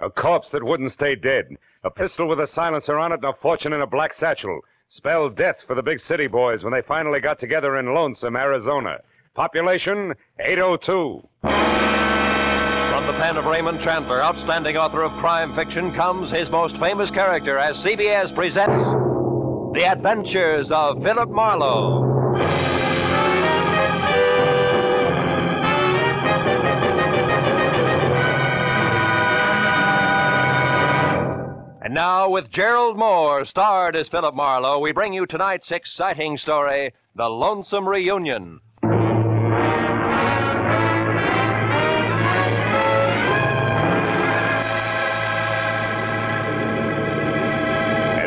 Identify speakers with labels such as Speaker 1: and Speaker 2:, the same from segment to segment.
Speaker 1: A corpse that wouldn't stay dead. A pistol with a silencer on it and a fortune in a black satchel. Spelled death for the big city boys when they finally got together in Lonesome, Arizona. Population 802.
Speaker 2: From the pen of Raymond Chandler, outstanding author of crime fiction, comes his most famous character as CBS presents The Adventures of Philip Marlowe. And now, with Gerald Moore, starred as Philip Marlowe, we bring you tonight's exciting story The Lonesome Reunion.
Speaker 1: At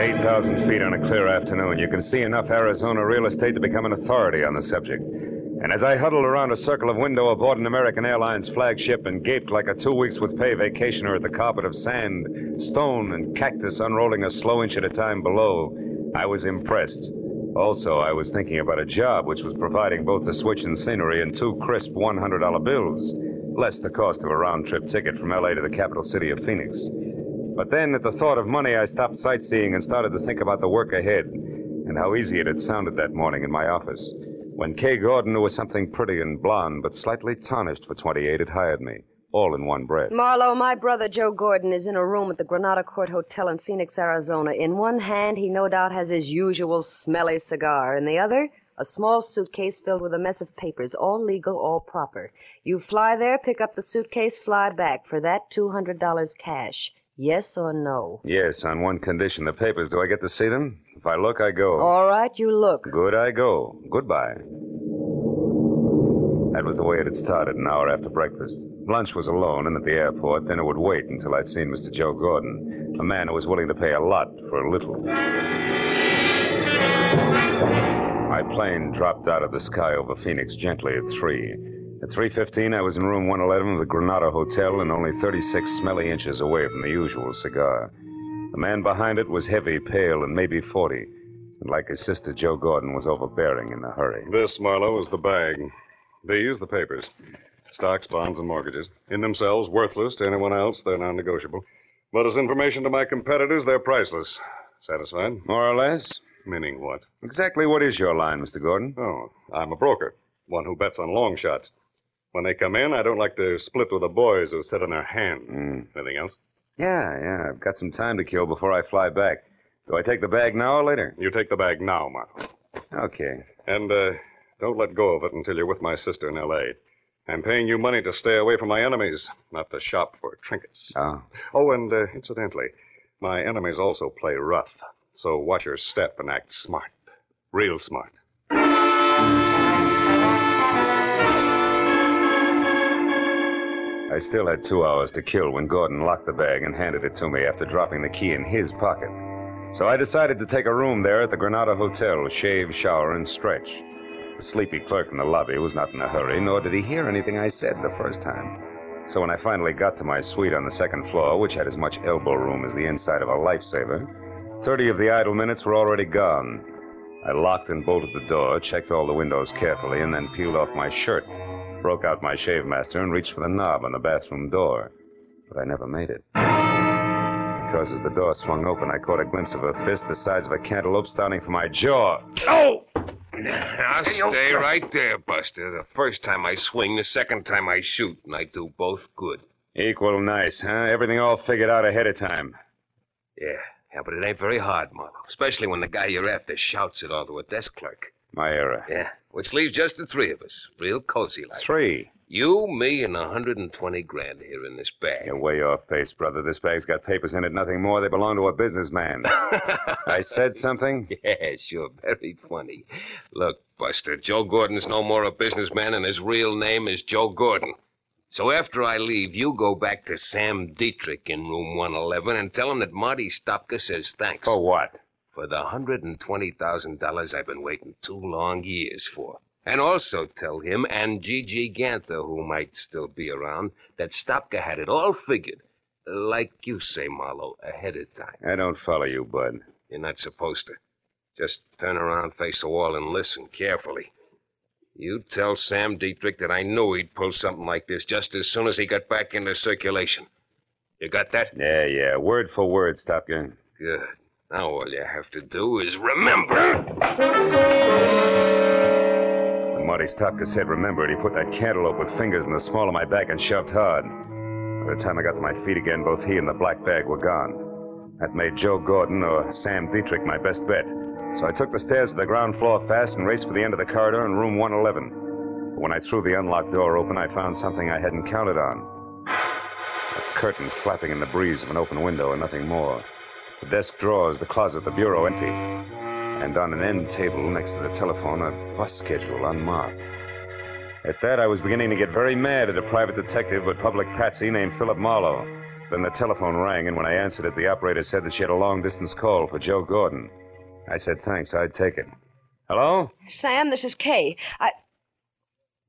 Speaker 1: 8,000 feet on a clear afternoon, you can see enough Arizona real estate to become an authority on the subject. And as I huddled around a circle of window aboard an American Airlines flagship and gaped like a two weeks with pay vacationer at the carpet of sand, stone, and cactus unrolling a slow inch at a time below, I was impressed. Also, I was thinking about a job which was providing both the switch and scenery and two crisp $100 bills, less the cost of a round trip ticket from LA to the capital city of Phoenix. But then, at the thought of money, I stopped sightseeing and started to think about the work ahead and how easy it had sounded that morning in my office when Kay Gordon, who was something pretty and blonde but slightly tarnished for 28, had hired me, all in one breath.
Speaker 3: Marlowe, my brother Joe Gordon is in a room at the Granada Court Hotel in Phoenix, Arizona. In one hand, he no doubt has his usual smelly cigar. In the other, a small suitcase filled with a mess of papers, all legal, all proper. You fly there, pick up the suitcase, fly back. For that, $200 cash. Yes or no?
Speaker 1: Yes, on one condition. The papers, do I get to see them? If I look, I go.
Speaker 3: All right, you look.
Speaker 1: Good, I go. Goodbye. That was the way it had started an hour after breakfast. Lunch was alone and at the airport, then it would wait until I'd seen Mr. Joe Gordon, a man who was willing to pay a lot for a little. My plane dropped out of the sky over Phoenix gently at 3. At 3.15, I was in room 111 of the Granada Hotel and only 36 smelly inches away from the usual cigar. The man behind it was heavy, pale, and maybe 40. And like his sister, Joe Gordon was overbearing in a hurry.
Speaker 4: This, Marlowe, is the bag. These, the papers. Stocks, bonds, and mortgages. In themselves, worthless to anyone else. They're non negotiable. But as information to my competitors, they're priceless. Satisfied?
Speaker 1: More or less?
Speaker 4: Meaning what?
Speaker 1: Exactly what is your line, Mr. Gordon?
Speaker 4: Oh, I'm a broker. One who bets on long shots. When they come in, I don't like to split with the boys who sit on their hands. Hmm. Anything else?
Speaker 1: Yeah, yeah. I've got some time to kill before I fly back. Do I take the bag now or later?
Speaker 4: You take the bag now, Marlowe.
Speaker 1: Okay.
Speaker 4: And, uh, don't let go of it until you're with my sister in L.A. I'm paying you money to stay away from my enemies, not to shop for trinkets.
Speaker 1: Oh.
Speaker 4: Oh, and uh, incidentally, my enemies also play rough. So watch your step and act smart. Real smart.
Speaker 1: I still had two hours to kill when Gordon locked the bag and handed it to me after dropping the key in his pocket. So I decided to take a room there at the Granada Hotel, shave, shower, and stretch. The sleepy clerk in the lobby was not in a hurry, nor did he hear anything I said the first time. So when I finally got to my suite on the second floor, which had as much elbow room as the inside of a lifesaver, 30 of the idle minutes were already gone. I locked and bolted the door, checked all the windows carefully, and then peeled off my shirt, broke out my Shavemaster, and reached for the knob on the bathroom door. But I never made it. Because as the door swung open, I caught a glimpse of a fist the size of a cantaloupe starting from my jaw. Oh!
Speaker 5: Now stay right there, Buster. The first time I swing, the second time I shoot, and I do both good.
Speaker 1: Equal nice, huh? Everything all figured out ahead of time.
Speaker 5: Yeah, yeah, but it ain't very hard, Marlowe. Especially when the guy you're after shouts it all to a desk clerk.
Speaker 1: My era.
Speaker 5: Yeah, which leaves just the three of us. Real cozy like.
Speaker 1: Three.
Speaker 5: You, me, and a 120 grand here in this bag.
Speaker 1: You're way off base, brother. This bag's got papers in it, nothing more. They belong to a businessman. I said something?
Speaker 5: Yeah, sure. Very funny. Look, Buster, Joe Gordon's no more a businessman, and his real name is Joe Gordon. So after I leave, you go back to Sam Dietrich in room 111 and tell him that Marty Stopka says thanks.
Speaker 1: For what?
Speaker 5: For the $120,000 I've been waiting two long years for. And also tell him and Gigi Ganther, who might still be around, that Stopka had it all figured. Like you say, Marlowe, ahead of time.
Speaker 1: I don't follow you, Bud.
Speaker 5: You're not supposed to. Just turn around, face the wall, and listen carefully. You tell Sam Dietrich that I knew he'd pull something like this just as soon as he got back into circulation. You got that?
Speaker 1: Yeah, yeah. Word for word, Stopka.
Speaker 5: Good. Now all you have to do is remember.
Speaker 1: When Marty Stopka said remember he put that cantaloupe with fingers in the small of my back and shoved hard. By the time I got to my feet again, both he and the black bag were gone. That made Joe Gordon or Sam Dietrich my best bet. So I took the stairs to the ground floor fast and raced for the end of the corridor in room 111. But when I threw the unlocked door open, I found something I hadn't counted on. A curtain flapping in the breeze of an open window and nothing more. The desk drawers, the closet, the bureau empty. And on an end table next to the telephone, a bus schedule unmarked. At that, I was beginning to get very mad at a private detective with public patsy named Philip Marlowe. Then the telephone rang, and when I answered it, the operator said that she had a long distance call for Joe Gordon. I said thanks, I'd take it. Hello?
Speaker 3: Sam, this is Kay. I.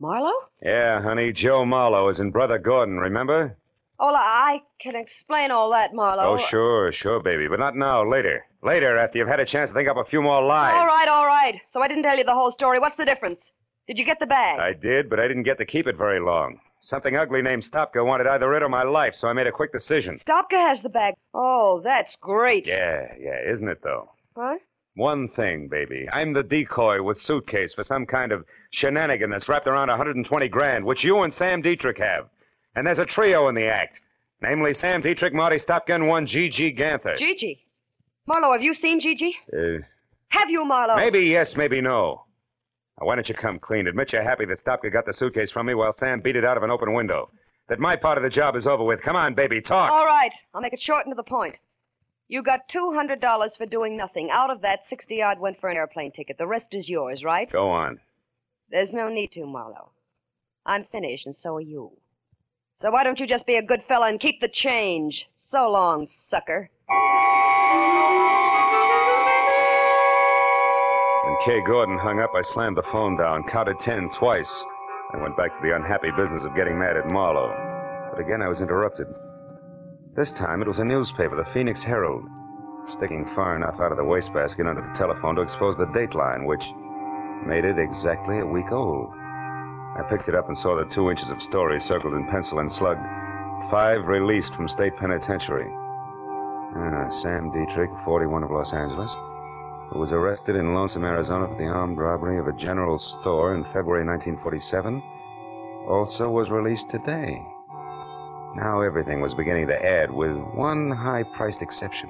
Speaker 3: Marlowe?
Speaker 1: Yeah, honey, Joe Marlowe is in Brother Gordon, remember?
Speaker 3: Oh, I can explain all that, Marlowe.
Speaker 1: Oh, sure, sure, baby, but not now, later. Later, after you've had a chance to think up a few more lies.
Speaker 3: All right, all right. So I didn't tell you the whole story. What's the difference? Did you get the bag?
Speaker 1: I did, but I didn't get to keep it very long. Something ugly named Stopka wanted either it or my life, so I made a quick decision.
Speaker 3: Stopka has the bag. Oh, that's great.
Speaker 1: Yeah, yeah, isn't it, though?
Speaker 3: What?
Speaker 1: One thing, baby. I'm the decoy with suitcase for some kind of shenanigan that's wrapped around 120 grand, which you and Sam Dietrich have. And there's a trio in the act. Namely, Sam Dietrich, Marty Stopka, one Gigi Ganther.
Speaker 3: Gigi. Marlowe, have you seen Gigi?
Speaker 1: Uh,
Speaker 3: Have you, Marlowe?
Speaker 1: maybe yes, maybe no. Now, why don't you come clean? Admit you're happy that Stopka got the suitcase from me while Sam beat it out of an open window. That my part of the job is over with. Come on, baby, talk.
Speaker 3: All right. I'll make it short and to the point. You got $200 for doing nothing. Out of that, 60 odd went for an airplane ticket. The rest is yours, right?
Speaker 1: Go on.
Speaker 3: There's no need to, Marlowe. I'm finished, and so are you. So why don't you just be a good fella and keep the change? So long, sucker.
Speaker 1: When Kay Gordon hung up, I slammed the phone down, counted ten twice, and went back to the unhappy business of getting mad at Marlowe. But again, I was interrupted. This time, it was a newspaper, the Phoenix Herald, sticking far enough out of the wastebasket under the telephone to expose the dateline, which made it exactly a week old. I picked it up and saw the two inches of story circled in pencil and slugged. Five released from state penitentiary. Ah, Sam Dietrich, 41 of Los Angeles, who was arrested in Lonesome, Arizona for the armed robbery of a general store in February 1947, also was released today. Now everything was beginning to add, with one high priced exception.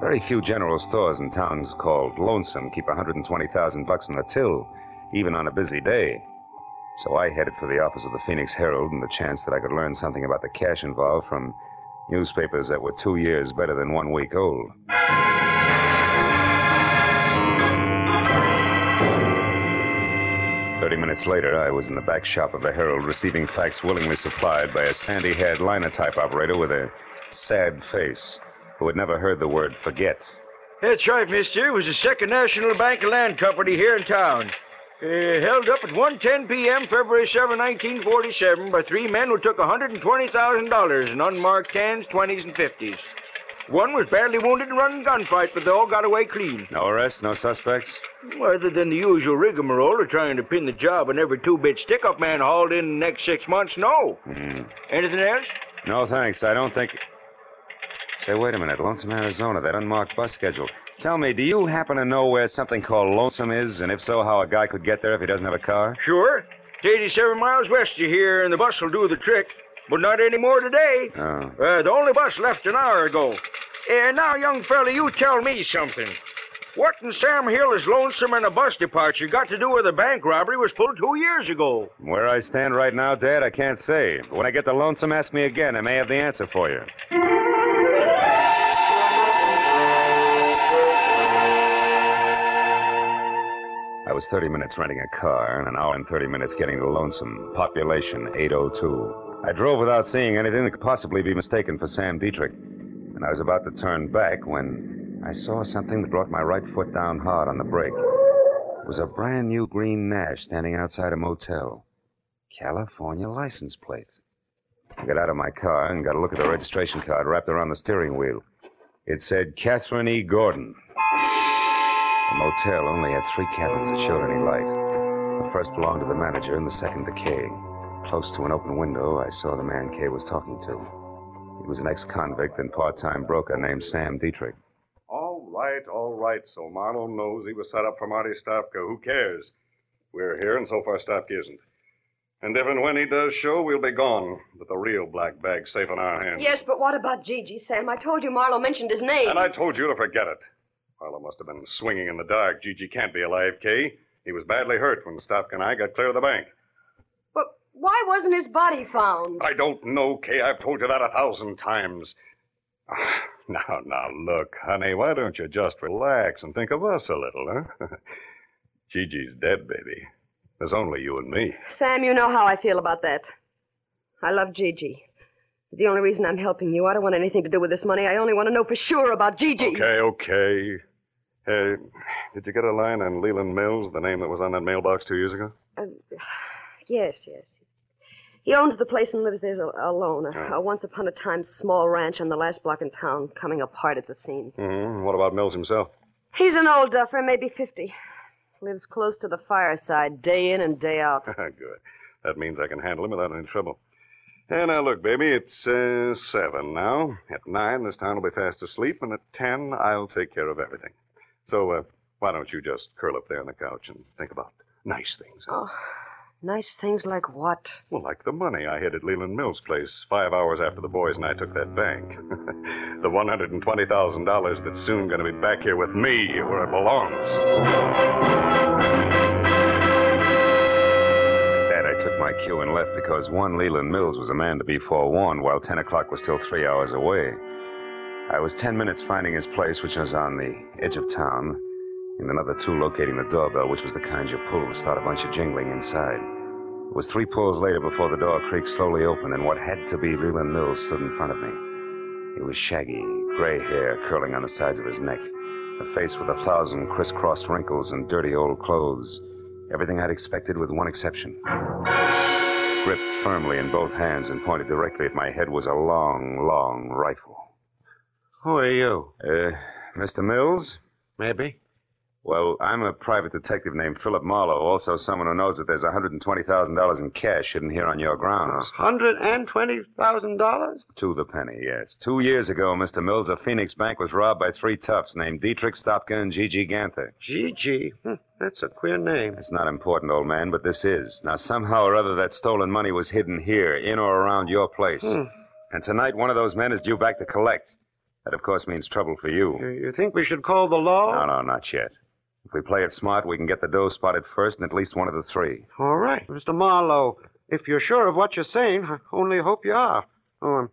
Speaker 1: Very few general stores in towns called Lonesome keep 120,000 bucks in the till, even on a busy day. So I headed for the office of the Phoenix Herald and the chance that I could learn something about the cash involved from newspapers that were two years better than one week old. Thirty minutes later, I was in the back shop of the Herald receiving facts willingly supplied by a sandy haired linotype operator with a sad face who had never heard the word forget.
Speaker 6: That's right, mister. It was the Second National Bank and Land Company here in town. Uh, held up at 1.10 p.m., February 7, 1947, by three men who took $120,000 in unmarked 10s, 20s, and 50s. One was badly wounded in running gunfight, but they all got away clean.
Speaker 1: No arrests, no suspects?
Speaker 6: Other than the usual rigmarole of trying to pin the job on every two-bit stick-up man hauled in the next six months, no. Anything else?
Speaker 1: No, thanks. I don't think. Say, wait a minute. Lonesome, Arizona, that unmarked bus schedule. Tell me, do you happen to know where something called Lonesome is? And if so, how a guy could get there if he doesn't have a car?
Speaker 6: Sure. It's 87 miles west of here, and the bus will do the trick. But not anymore today.
Speaker 1: Oh.
Speaker 6: Uh, the only bus left an hour ago. Uh, now, young fella, you tell me something. What in Sam Hill is lonesome and a bus departure got to do with a bank robbery was pulled two years ago?
Speaker 1: Where I stand right now, Dad, I can't say. But when I get to Lonesome, ask me again. I may have the answer for you. Was 30 minutes renting a car and an hour and 30 minutes getting to Lonesome. Population 802. I drove without seeing anything that could possibly be mistaken for Sam Dietrich. And I was about to turn back when I saw something that brought my right foot down hard on the brake. It was a brand new green Nash standing outside a motel. California license plate. I got out of my car and got a look at the registration card wrapped around the steering wheel. It said Catherine E. Gordon. The motel only had three cabins that showed any light. The first belonged to the manager and the second to Kay. Close to an open window, I saw the man Kay was talking to. He was an ex convict and part time broker named Sam Dietrich.
Speaker 4: All right, all right. So Marlowe knows he was set up for Marty Stopka. Who cares? We're here, and so far Stopka isn't. And if and when he does show, we'll be gone. But the real black bag's safe in our hands.
Speaker 3: Yes, but what about Gigi, Sam? I told you Marlowe mentioned his name.
Speaker 4: And I told you to forget it. Marlowe must have been swinging in the dark. Gigi can't be alive, Kay. He was badly hurt when Stopka and I got clear of the bank.
Speaker 3: But why wasn't his body found?
Speaker 4: I don't know, Kay. I've told you that a thousand times. Now, now, look, honey, why don't you just relax and think of us a little, huh? Gigi's dead, baby. There's only you and me.
Speaker 3: Sam, you know how I feel about that. I love Gigi. The only reason I'm helping you, I don't want anything to do with this money. I only want to know for sure about Gigi.
Speaker 4: Okay, okay. Hey, did you get a line on Leland Mills, the name that was on that mailbox two years ago?
Speaker 3: Uh, yes, yes. He owns the place and lives there alone. A, a once upon a time small ranch on the last block in town, coming apart at the seams.
Speaker 4: Mm-hmm. What about Mills himself?
Speaker 3: He's an old duffer, maybe 50. Lives close to the fireside, day in and day out.
Speaker 4: Good. That means I can handle him without any trouble. And now, look, baby, it's uh, seven now. At nine, this town will be fast asleep, and at ten, I'll take care of everything. So, uh, why don't you just curl up there on the couch and think about nice things? huh?
Speaker 3: Oh, nice things like what?
Speaker 4: Well, like the money I hid at Leland Mills' place five hours after the boys and I took that bank. the $120,000 that's soon going to be back here with me where it belongs.
Speaker 1: Took my cue and left because one Leland Mills was a man to be forewarned, while 10 o'clock was still three hours away. I was 10 minutes finding his place, which was on the edge of town, and another two locating the doorbell, which was the kind you pull to start a bunch of jingling inside. It was three pulls later before the door creaked slowly open, and what had to be Leland Mills stood in front of me. He was shaggy, gray hair curling on the sides of his neck, a face with a thousand crisscrossed wrinkles and dirty old clothes. Everything I'd expected with one exception. Gripped firmly in both hands and pointed directly at my head was a long, long rifle.
Speaker 7: Who are you?
Speaker 1: Uh, Mr. Mills?
Speaker 7: Maybe.
Speaker 1: Well, I'm a private detective named Philip Marlowe, also someone who knows that there's $120,000 in cash hidden here on your grounds.
Speaker 7: Hundred and twenty thousand dollars?
Speaker 1: To the penny, yes. Two years ago, Mr. Mills, a Phoenix bank was robbed by three toughs named Dietrich Stopka and Gigi Ganther.
Speaker 7: Gigi. Hmm, that's a queer name.
Speaker 1: It's not important, old man, but this is. Now, somehow or other, that stolen money was hidden here, in or around your place.
Speaker 7: Hmm.
Speaker 1: And tonight, one of those men is due back to collect. That, of course, means trouble for. You,
Speaker 7: you think we should call the law?
Speaker 1: No, no, not yet. If we play it smart, we can get the dough spotted first and at least one of the three.
Speaker 7: All right, Mr. Marlowe. If you're sure of what you're saying, I only hope you are. Oh, I'm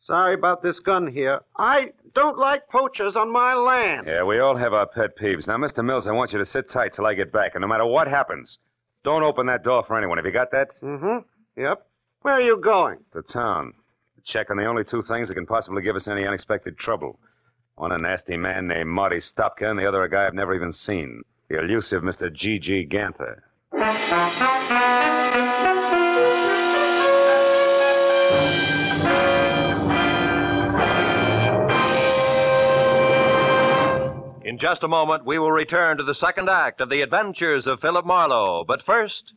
Speaker 7: sorry about this gun here. I don't like poachers on my land.
Speaker 1: Yeah, we all have our pet peeves. Now, Mr. Mills, I want you to sit tight till I get back, and no matter what happens, don't open that door for anyone. Have you got that?
Speaker 7: Mm-hmm. Yep. Where are you going?
Speaker 1: To town. To check on the only two things that can possibly give us any unexpected trouble. One a nasty man named Marty Stopka, and the other a guy I've never even seen. The elusive Mr. G.G. Ganther.
Speaker 2: In just a moment, we will return to the second act of the adventures of Philip Marlowe. But first,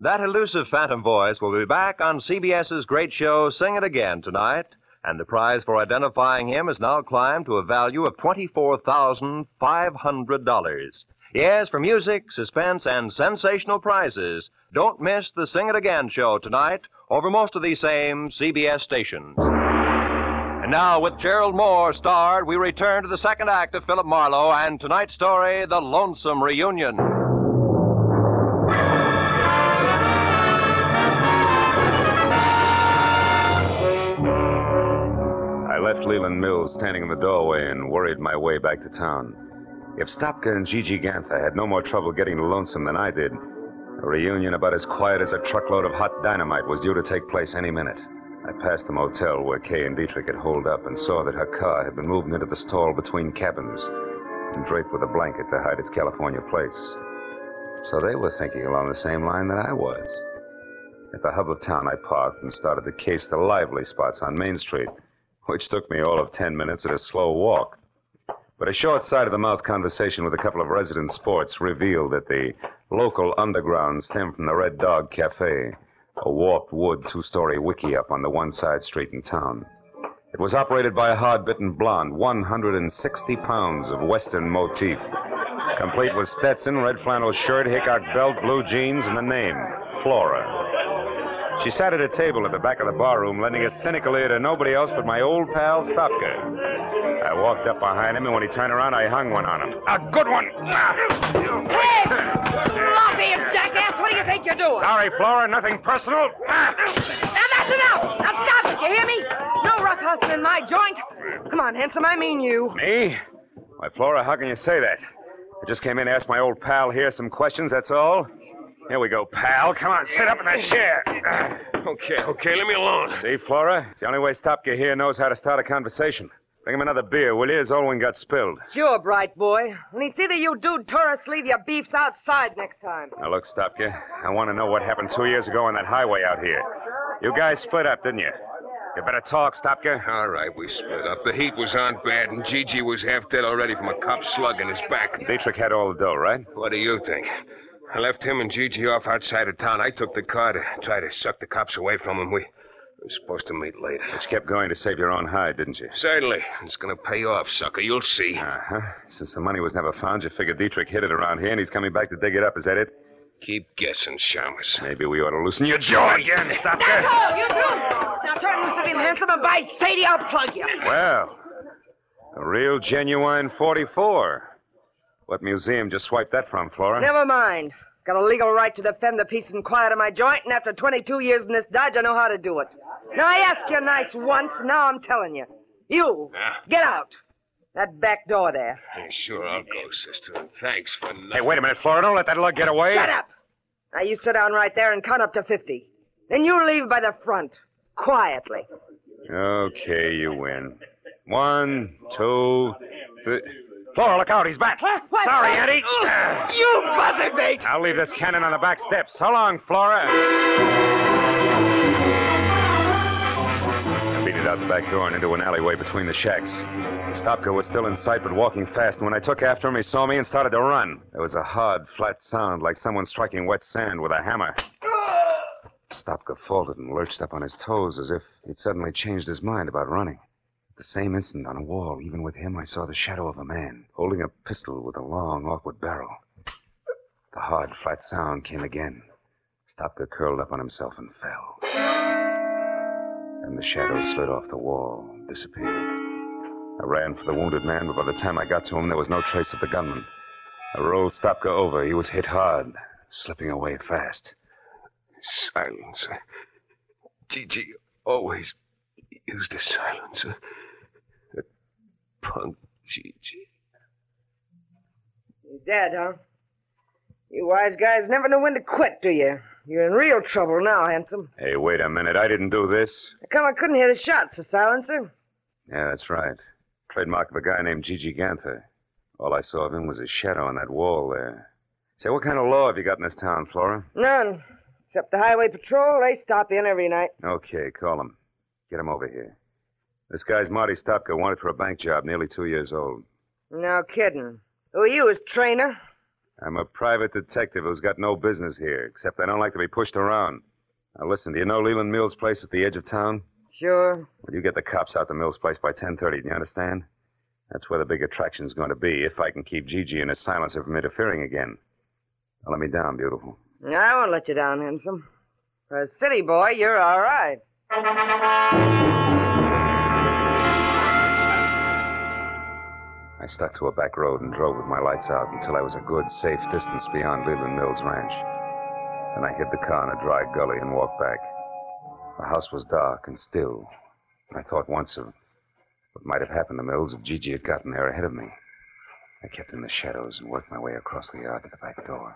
Speaker 2: that elusive phantom voice will be back on CBS's great show, Sing It Again, tonight. And the prize for identifying him has now climbed to a value of $24,500. Yes, for music, suspense, and sensational prizes. Don't miss the Sing It Again show tonight over most of these same CBS stations. And now, with Gerald Moore starred, we return to the second act of Philip Marlowe and tonight's story, The Lonesome Reunion.
Speaker 1: Leland Mills standing in the doorway and worried my way back to town. If Stopka and Gigi Ganther had no more trouble getting Lonesome than I did, a reunion about as quiet as a truckload of hot dynamite was due to take place any minute. I passed the motel where Kay and Dietrich had holed up and saw that her car had been moved into the stall between cabins and draped with a blanket to hide its California place. So they were thinking along the same line that I was. At the hub of town, I parked and started to case the lively spots on Main Street, which took me all of ten minutes at a slow walk. But a short side of the mouth conversation with a couple of resident sports revealed that the local underground stemmed from the Red Dog Cafe, a warped wood two story wickiup on the one side street in town. It was operated by a hard bitten blonde, 160 pounds of Western motif. Complete with Stetson, red flannel shirt, Hickok belt, blue jeans, and the name, Flora. She sat at a table at the back of the barroom, lending a cynical ear to nobody else but my old pal Stopka. I walked up behind him, and when he turned around, I hung one on him. A good one!
Speaker 8: Hey! Sloppy and jackass, what do you think you're doing?
Speaker 1: Sorry, Flora, nothing personal.
Speaker 8: Now that's enough! Now stop it, you hear me? No rough hustling in my joint. Come on, handsome, I mean you.
Speaker 1: Me? Why, Flora, how can you say that? I just came in to ask my old pal here some questions, that's all. Here we go, pal. Come on, sit up in that chair.
Speaker 5: Okay, okay, let me alone.
Speaker 1: See, Flora? It's the only way Stopka here knows how to start a conversation. Bring him another beer, will you? His old one got spilled.
Speaker 8: Sure, bright boy. When he see that you dude tourists leave your beefs outside next time.
Speaker 1: Now, look, Stopka. I want to know what happened two years ago on that highway out here. You guys split up, didn't you? You better talk, Stopka.
Speaker 5: All right, we split up. The heat was on bad, and Gigi was half dead already from a cop slug in his back.
Speaker 1: Dietrich had all the dough, right?
Speaker 5: What do you think? I left him and Gigi off outside of town. I took the car to try to suck the cops away from him. We were supposed to meet later.
Speaker 1: But you kept going to save your own hide, didn't you?
Speaker 5: Certainly. It's gonna pay off, sucker. You'll see.
Speaker 1: Uh huh. Since the money was never found, you figured Dietrich hid it around here and he's coming back to dig it up. Is that it?
Speaker 5: Keep guessing, Chalmers.
Speaker 1: Maybe we ought to loosen your jaw again,
Speaker 8: That's
Speaker 1: Stopka.
Speaker 8: all, you two! Now turn loose of him, handsome, and by Sadie, I'll plug you.
Speaker 1: Well, a real genuine 44. What museum just swiped that from, Flora?
Speaker 8: Never mind. Got a legal right to defend the peace and quiet of my joint, and after 22 years in this dodge, I know how to do it. Now, I asked you nice once, now I'm telling you. You,
Speaker 5: Yeah?
Speaker 8: get out. That back door there.
Speaker 5: Yeah, sure, I'll go, sister. And thanks for nothing.
Speaker 1: Hey, wait a minute, Flora. Don't let that lug get away.
Speaker 8: Shut up! Now, you sit down right there and count up to 50. Then you leave by the front, quietly.
Speaker 1: Okay, you win. One, two, three. Flora, look out. He's back.
Speaker 8: What? What?
Speaker 1: Sorry, Eddie. Ah.
Speaker 8: You buzzard mate!
Speaker 1: I'll leave this cannon on the back steps. So long, Flora. I beat it out the back door and into an alleyway between the shacks. Stopka was still in sight, but walking fast. And when I took after him, he saw me and started to run. There was a hard, flat sound, like someone striking wet sand with a hammer. Stopka faltered and lurched up on his toes as if he'd suddenly changed his mind about running. At the same instant, on a wall, even with him, I saw the shadow of a man holding a pistol with a long, awkward barrel. The hard, flat sound came again. Stopka curled up on himself and fell. And the shadow slid off the wall, disappeared. I ran for the wounded man, but by the time I got to him, there was no trace of the gunman. I rolled Stopka over. He was hit hard, slipping away fast.
Speaker 5: Silencer. Gigi always used a silencer. Punk Gigi.
Speaker 8: He's dead, huh? You wise guys never know when to quit, do you? You're in real trouble now, handsome.
Speaker 1: Hey, wait a minute. I didn't do this.
Speaker 8: How come I couldn't hear the shots, a silencer?
Speaker 1: Yeah, that's right. Trademark of a guy named Gigi Ganther. All I saw of him was his shadow on that wall there. Say, what kind of law have you got in this town, Flora?
Speaker 8: None. Except the highway patrol, they stop in every night.
Speaker 1: Okay, call him. Get him over here. This guy's Marty Stopka, wanted for a bank job, nearly two years old.
Speaker 8: No kidding. Who are you, his trainer?
Speaker 1: I'm a private detective who's got no business here, except I don't like to be pushed around. Now listen, do you know Leland Mills' place at the edge of town?
Speaker 8: Sure.
Speaker 1: Well, you get the cops out to Mills' place by 10.30, do you understand? That's where the big attraction's going to be, if I can keep Gigi and his silencer from interfering again. Now let me down, beautiful.
Speaker 8: I won't let you down, handsome. For a city boy, you're all right.
Speaker 1: I stuck to a back road and drove with my lights out until I was a good, safe distance beyond Leland Mills Ranch. Then I hid the car in a dry gully and walked back. The house was dark and still. And I thought once of what might have happened to Mills if Gigi had gotten there ahead of me. I kept in the shadows and worked my way across the yard to the back door.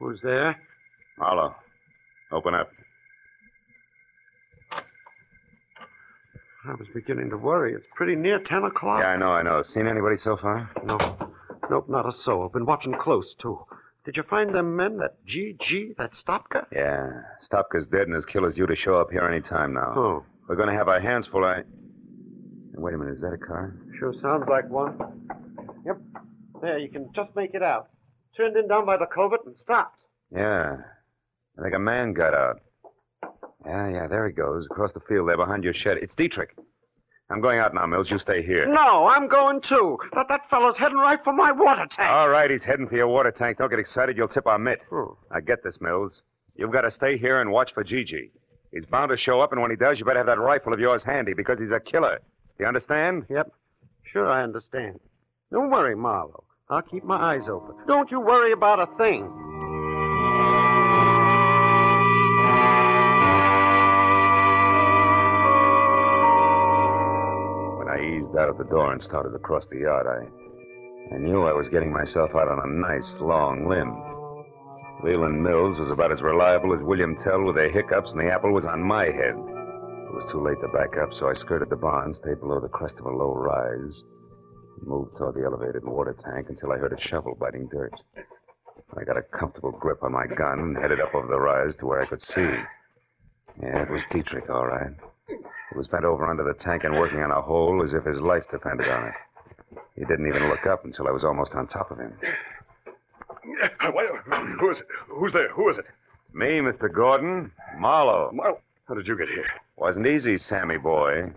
Speaker 7: Who's there?
Speaker 1: Marlowe, open up.
Speaker 7: I was beginning to worry. It's pretty near 10 o'clock.
Speaker 1: Yeah, I know, I know. Seen anybody so far?
Speaker 7: No. Nope, not a soul. Been watching close, too. Did you find them men, that GG, that Stopka?
Speaker 1: Yeah. Stopka's dead and his killer's due to show up here any time now.
Speaker 7: Oh,
Speaker 1: We're going to have our hands full. I. Wait a minute, is that a car?
Speaker 7: sure sounds like one. Yep. There, you can just make it out. Turned in down by the culvert and stopped.
Speaker 1: Yeah. I think a man got out. Yeah, yeah, there he goes, across the field there behind your shed. It's Dietrich. I'm going out now, Mills. You stay here.
Speaker 7: No, I'm going too. That, that fellow's heading right for my water tank.
Speaker 1: All right, he's heading for your water tank. Don't get excited. You'll tip our mitt. Hmm.
Speaker 7: Oh.
Speaker 1: Now get this, Mills. You've got to stay here and watch for Gigi. He's bound to show up, and when he does, you better have that rifle of yours handy because he's a killer. Do you understand?
Speaker 7: Yep. Sure, I understand. Don't worry, Marlowe. I'll keep my eyes open. Don't you worry about a thing.
Speaker 1: Eased out of the door and started across the yard, I, I knew I was getting myself out on a nice long limb. Leland Mills was about as reliable as William Tell with their hiccups, and the apple was on my head. It was too late to back up, so I skirted the barn, stayed below the crest of a low rise, and moved toward the elevated water tank until I heard a shovel biting dirt. I got a comfortable grip on my gun and headed up over the rise to where I could see. Yeah, it was Dietrich, all right. He was bent over under the tank and working on a hole as if his life depended on it. He didn't even look up until I was almost on top of him.
Speaker 4: Who is it? Who's there? Who is it?
Speaker 1: Me, Mr. Gordon. Marlowe.
Speaker 4: Marlowe. How did you get here?
Speaker 1: Wasn't easy, Sammy boy.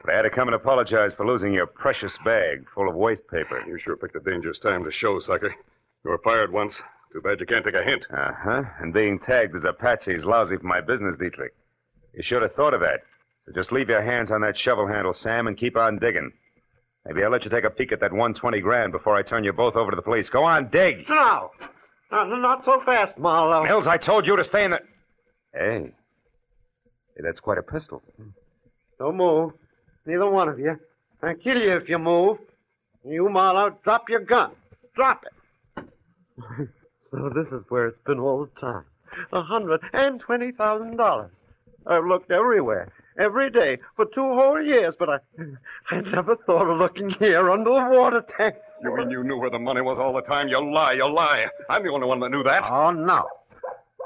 Speaker 1: But I had to come and apologize for losing your precious bag full of waste paper.
Speaker 4: You sure picked a dangerous time to show, sucker. You were fired once. Too bad you can't take a hint.
Speaker 1: Uh huh. And being tagged as a patsy is lousy for my business, Dietrich. You should have thought of that. So just leave your hands on that shovel handle, Sam, and keep on digging. Maybe I'll let you take a peek at that 120 grand before I turn you both over to the police. Go on, dig.
Speaker 7: No! Uh, not so fast, Marlowe.
Speaker 1: Mills, I told you to stay in the. Hey. Hey, that's quite a pistol.
Speaker 7: Don't move. Neither one of you. I'll kill you if you move. You, Marlowe, drop your gun. Drop it. so this is where it's been all the time. A hundred and twenty thousand dollars. I've looked everywhere, every day, for two whole years, but I, I never thought of looking here under the water tank.
Speaker 4: You mean you knew where the money was all the time? You lie, you lie. I'm the only one that knew that.
Speaker 7: Oh, no.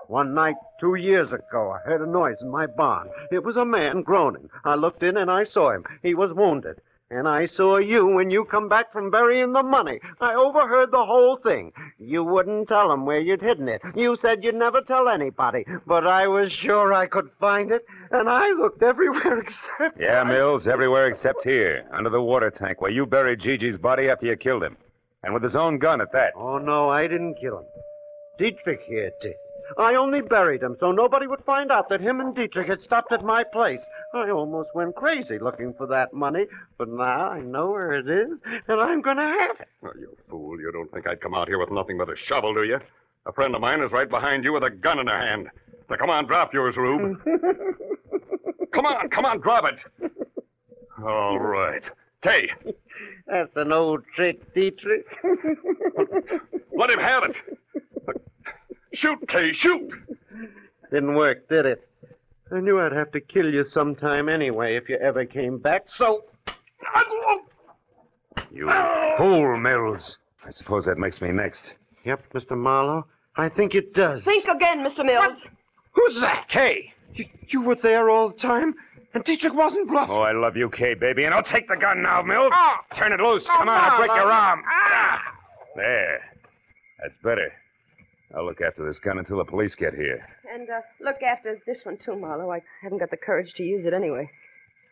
Speaker 7: One night, two years ago, I heard a noise in my barn. It was a man groaning. I looked in and I saw him. He was wounded. And I saw you when you come back from burying the money. I overheard the whole thing. You wouldn't tell 'em where you'd hidden it. You said you'd never tell anybody. But I was sure I could find it, and I looked everywhere except.
Speaker 1: Yeah, Mills, everywhere except here, under the water tank where you buried Gigi's body after you killed him. And with his own gun at that.
Speaker 7: Oh, no, I didn't kill him. Dietrich here did. I only buried him so nobody would find out that him and Dietrich had stopped at my place. I almost went crazy looking for that money, but now I know where it is, and I'm going to have it.
Speaker 4: Oh, you fool. You don't think I'd come out here with nothing but a shovel, do you? A friend of mine is right behind you with a gun in her hand. Now, come on, drop yours, Rube. come on, come on, drop it. All right. Kay,
Speaker 7: That's an old trick, Dietrich.
Speaker 4: let him have it. Shoot, Kay, shoot.
Speaker 7: Didn't work, did it? I knew I'd have to kill you sometime anyway if you ever came back, so.
Speaker 1: You fool, Mills. I suppose that makes me next.
Speaker 7: Yep, Mr. Marlowe, I think it does.
Speaker 3: Think again, Mr. Mills.
Speaker 7: Who's that?
Speaker 1: Kay!
Speaker 7: You, you were there all the time, and Dietrich wasn't bluffing.
Speaker 1: Oh, I love you, Kay, baby, and I'll take the gun now, Mills.
Speaker 7: Ah.
Speaker 1: Turn it loose. Come on, I'll break your arm. Ah. There. That's better. I'll look after this gun until the police get here.
Speaker 3: And uh, look after this one, too, Marlowe. I haven't got the courage to use it anyway.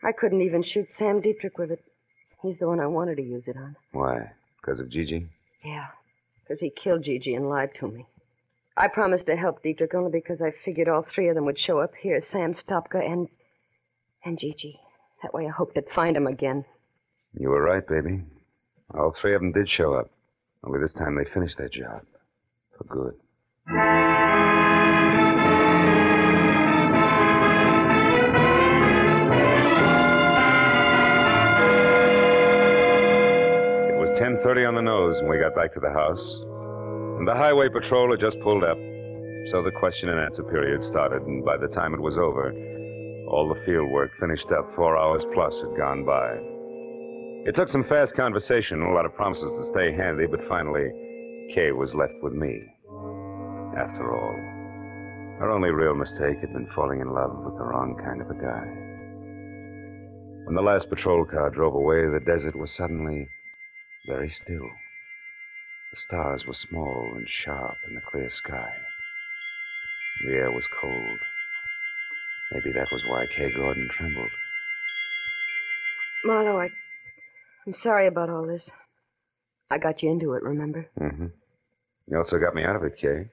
Speaker 3: I couldn't even shoot Sam Dietrich with it. He's the one I wanted to use it on.
Speaker 1: Why? Because of Gigi?
Speaker 3: Yeah, because he killed Gigi and lied to me. I promised to help Dietrich only because I figured all three of them would show up here Sam Stopka and. and Gigi. That way I hoped I'd find him again.
Speaker 1: You were right, baby. All three of them did show up. Only this time they finished their job. For good. 10:30 on the nose when we got back to the house. And the highway patrol had just pulled up. So the question and answer period started, and by the time it was over, all the field work finished up, four hours plus had gone by. It took some fast conversation and a lot of promises to stay handy, but finally, Kay was left with me. After all, her only real mistake had been falling in love with the wrong kind of a guy. When the last patrol car drove away, the desert was suddenly very still. The stars were small and sharp in the clear sky. The air was cold. Maybe that was why Kay Gordon trembled.
Speaker 3: Marlowe, I, I'm sorry about all this. I got you into it, remember?
Speaker 1: Mm-hmm. You also got me out of it, Kay.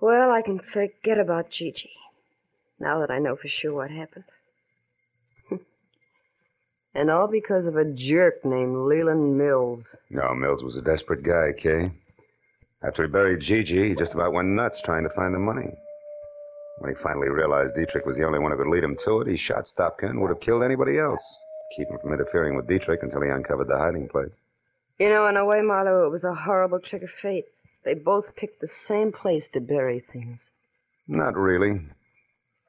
Speaker 3: Well, I can forget about Gigi. Now that I know for sure what happened. And all because of a jerk named Leland Mills.
Speaker 1: No, Mills was a desperate guy, Kay. After he buried Gigi, he just about went nuts trying to find the money. When he finally realized Dietrich was the only one who could lead him to it, he shot Stopkin and would have killed anybody else. Keep him from interfering with Dietrich until he uncovered the hiding place.
Speaker 3: You know, in a way, Marlowe, it was a horrible trick of fate. They both picked the same place to bury things.
Speaker 1: Not really.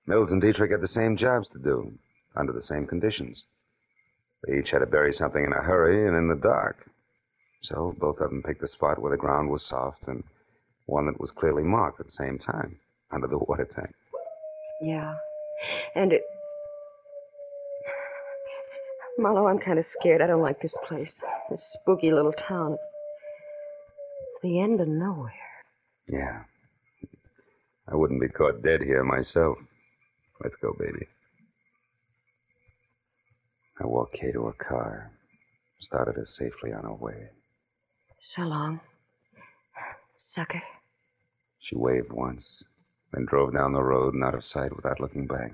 Speaker 1: Mills and Dietrich had the same jobs to do, under the same conditions. They each had to bury something in a hurry and in the dark. So both of them picked a spot where the ground was soft and one that was clearly marked at the same time, under the water tank.
Speaker 3: Yeah. And it. Marlowe, I'm kind of scared. I don't like this place. This spooky little town. It's the end of nowhere.
Speaker 1: Yeah. I wouldn't be caught dead here myself. Let's go, baby. I walked Kay to her car, started her safely on her way.
Speaker 3: So long. Sucker.
Speaker 1: She waved once, then drove down the road and out of sight without looking back.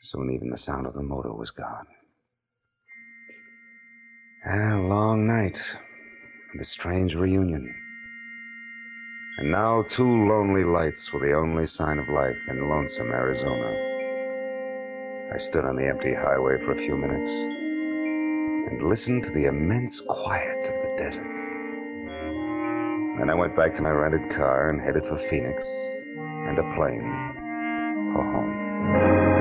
Speaker 1: Soon even the sound of the motor was gone. A long night and a strange reunion. And now two lonely lights were the only sign of life in lonesome Arizona. I stood on the empty highway for a few minutes and listened to the immense quiet of the desert. Then I went back to my rented car and headed for Phoenix and a plane for home.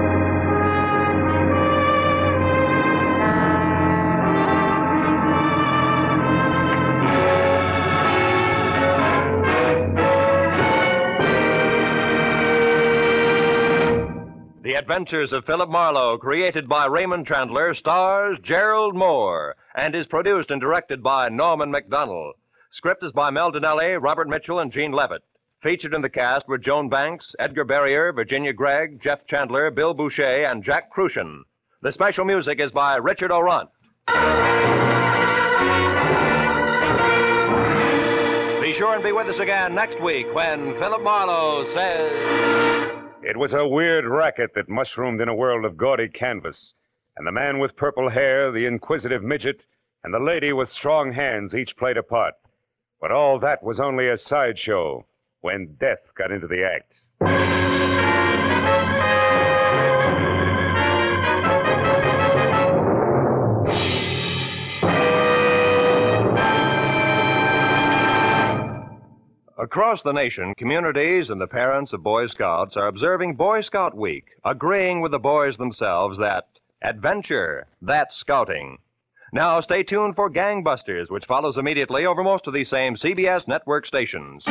Speaker 2: Adventures of Philip Marlowe, created by Raymond Chandler, stars Gerald Moore, and is produced and directed by Norman Macdonnell. Script is by Mel Dinelli, Robert Mitchell, and Gene Levitt. Featured in the cast were Joan Banks, Edgar Barrier, Virginia Gregg, Jeff Chandler, Bill Bouchey, and Jack Kruschen. The special music is by Richard Aurandt. Be sure and be with us again next week when Philip Marlowe says.
Speaker 1: It was a weird racket that mushroomed in a world of gaudy canvas. And the man with purple hair, the inquisitive midget, and the lady with strong hands each played a part. But all that was only a sideshow when death got into the act.
Speaker 2: Across the nation, communities and the parents of Boy Scouts are observing Boy Scout Week, agreeing with the boys themselves that adventure, that's scouting. Now stay tuned for Gangbusters, which follows immediately over most of these same CBS network stations.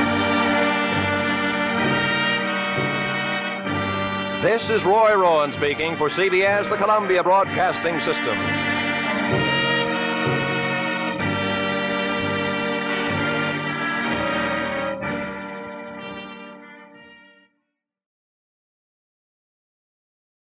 Speaker 2: This is Roy Rowan speaking for CBS, the Columbia Broadcasting System.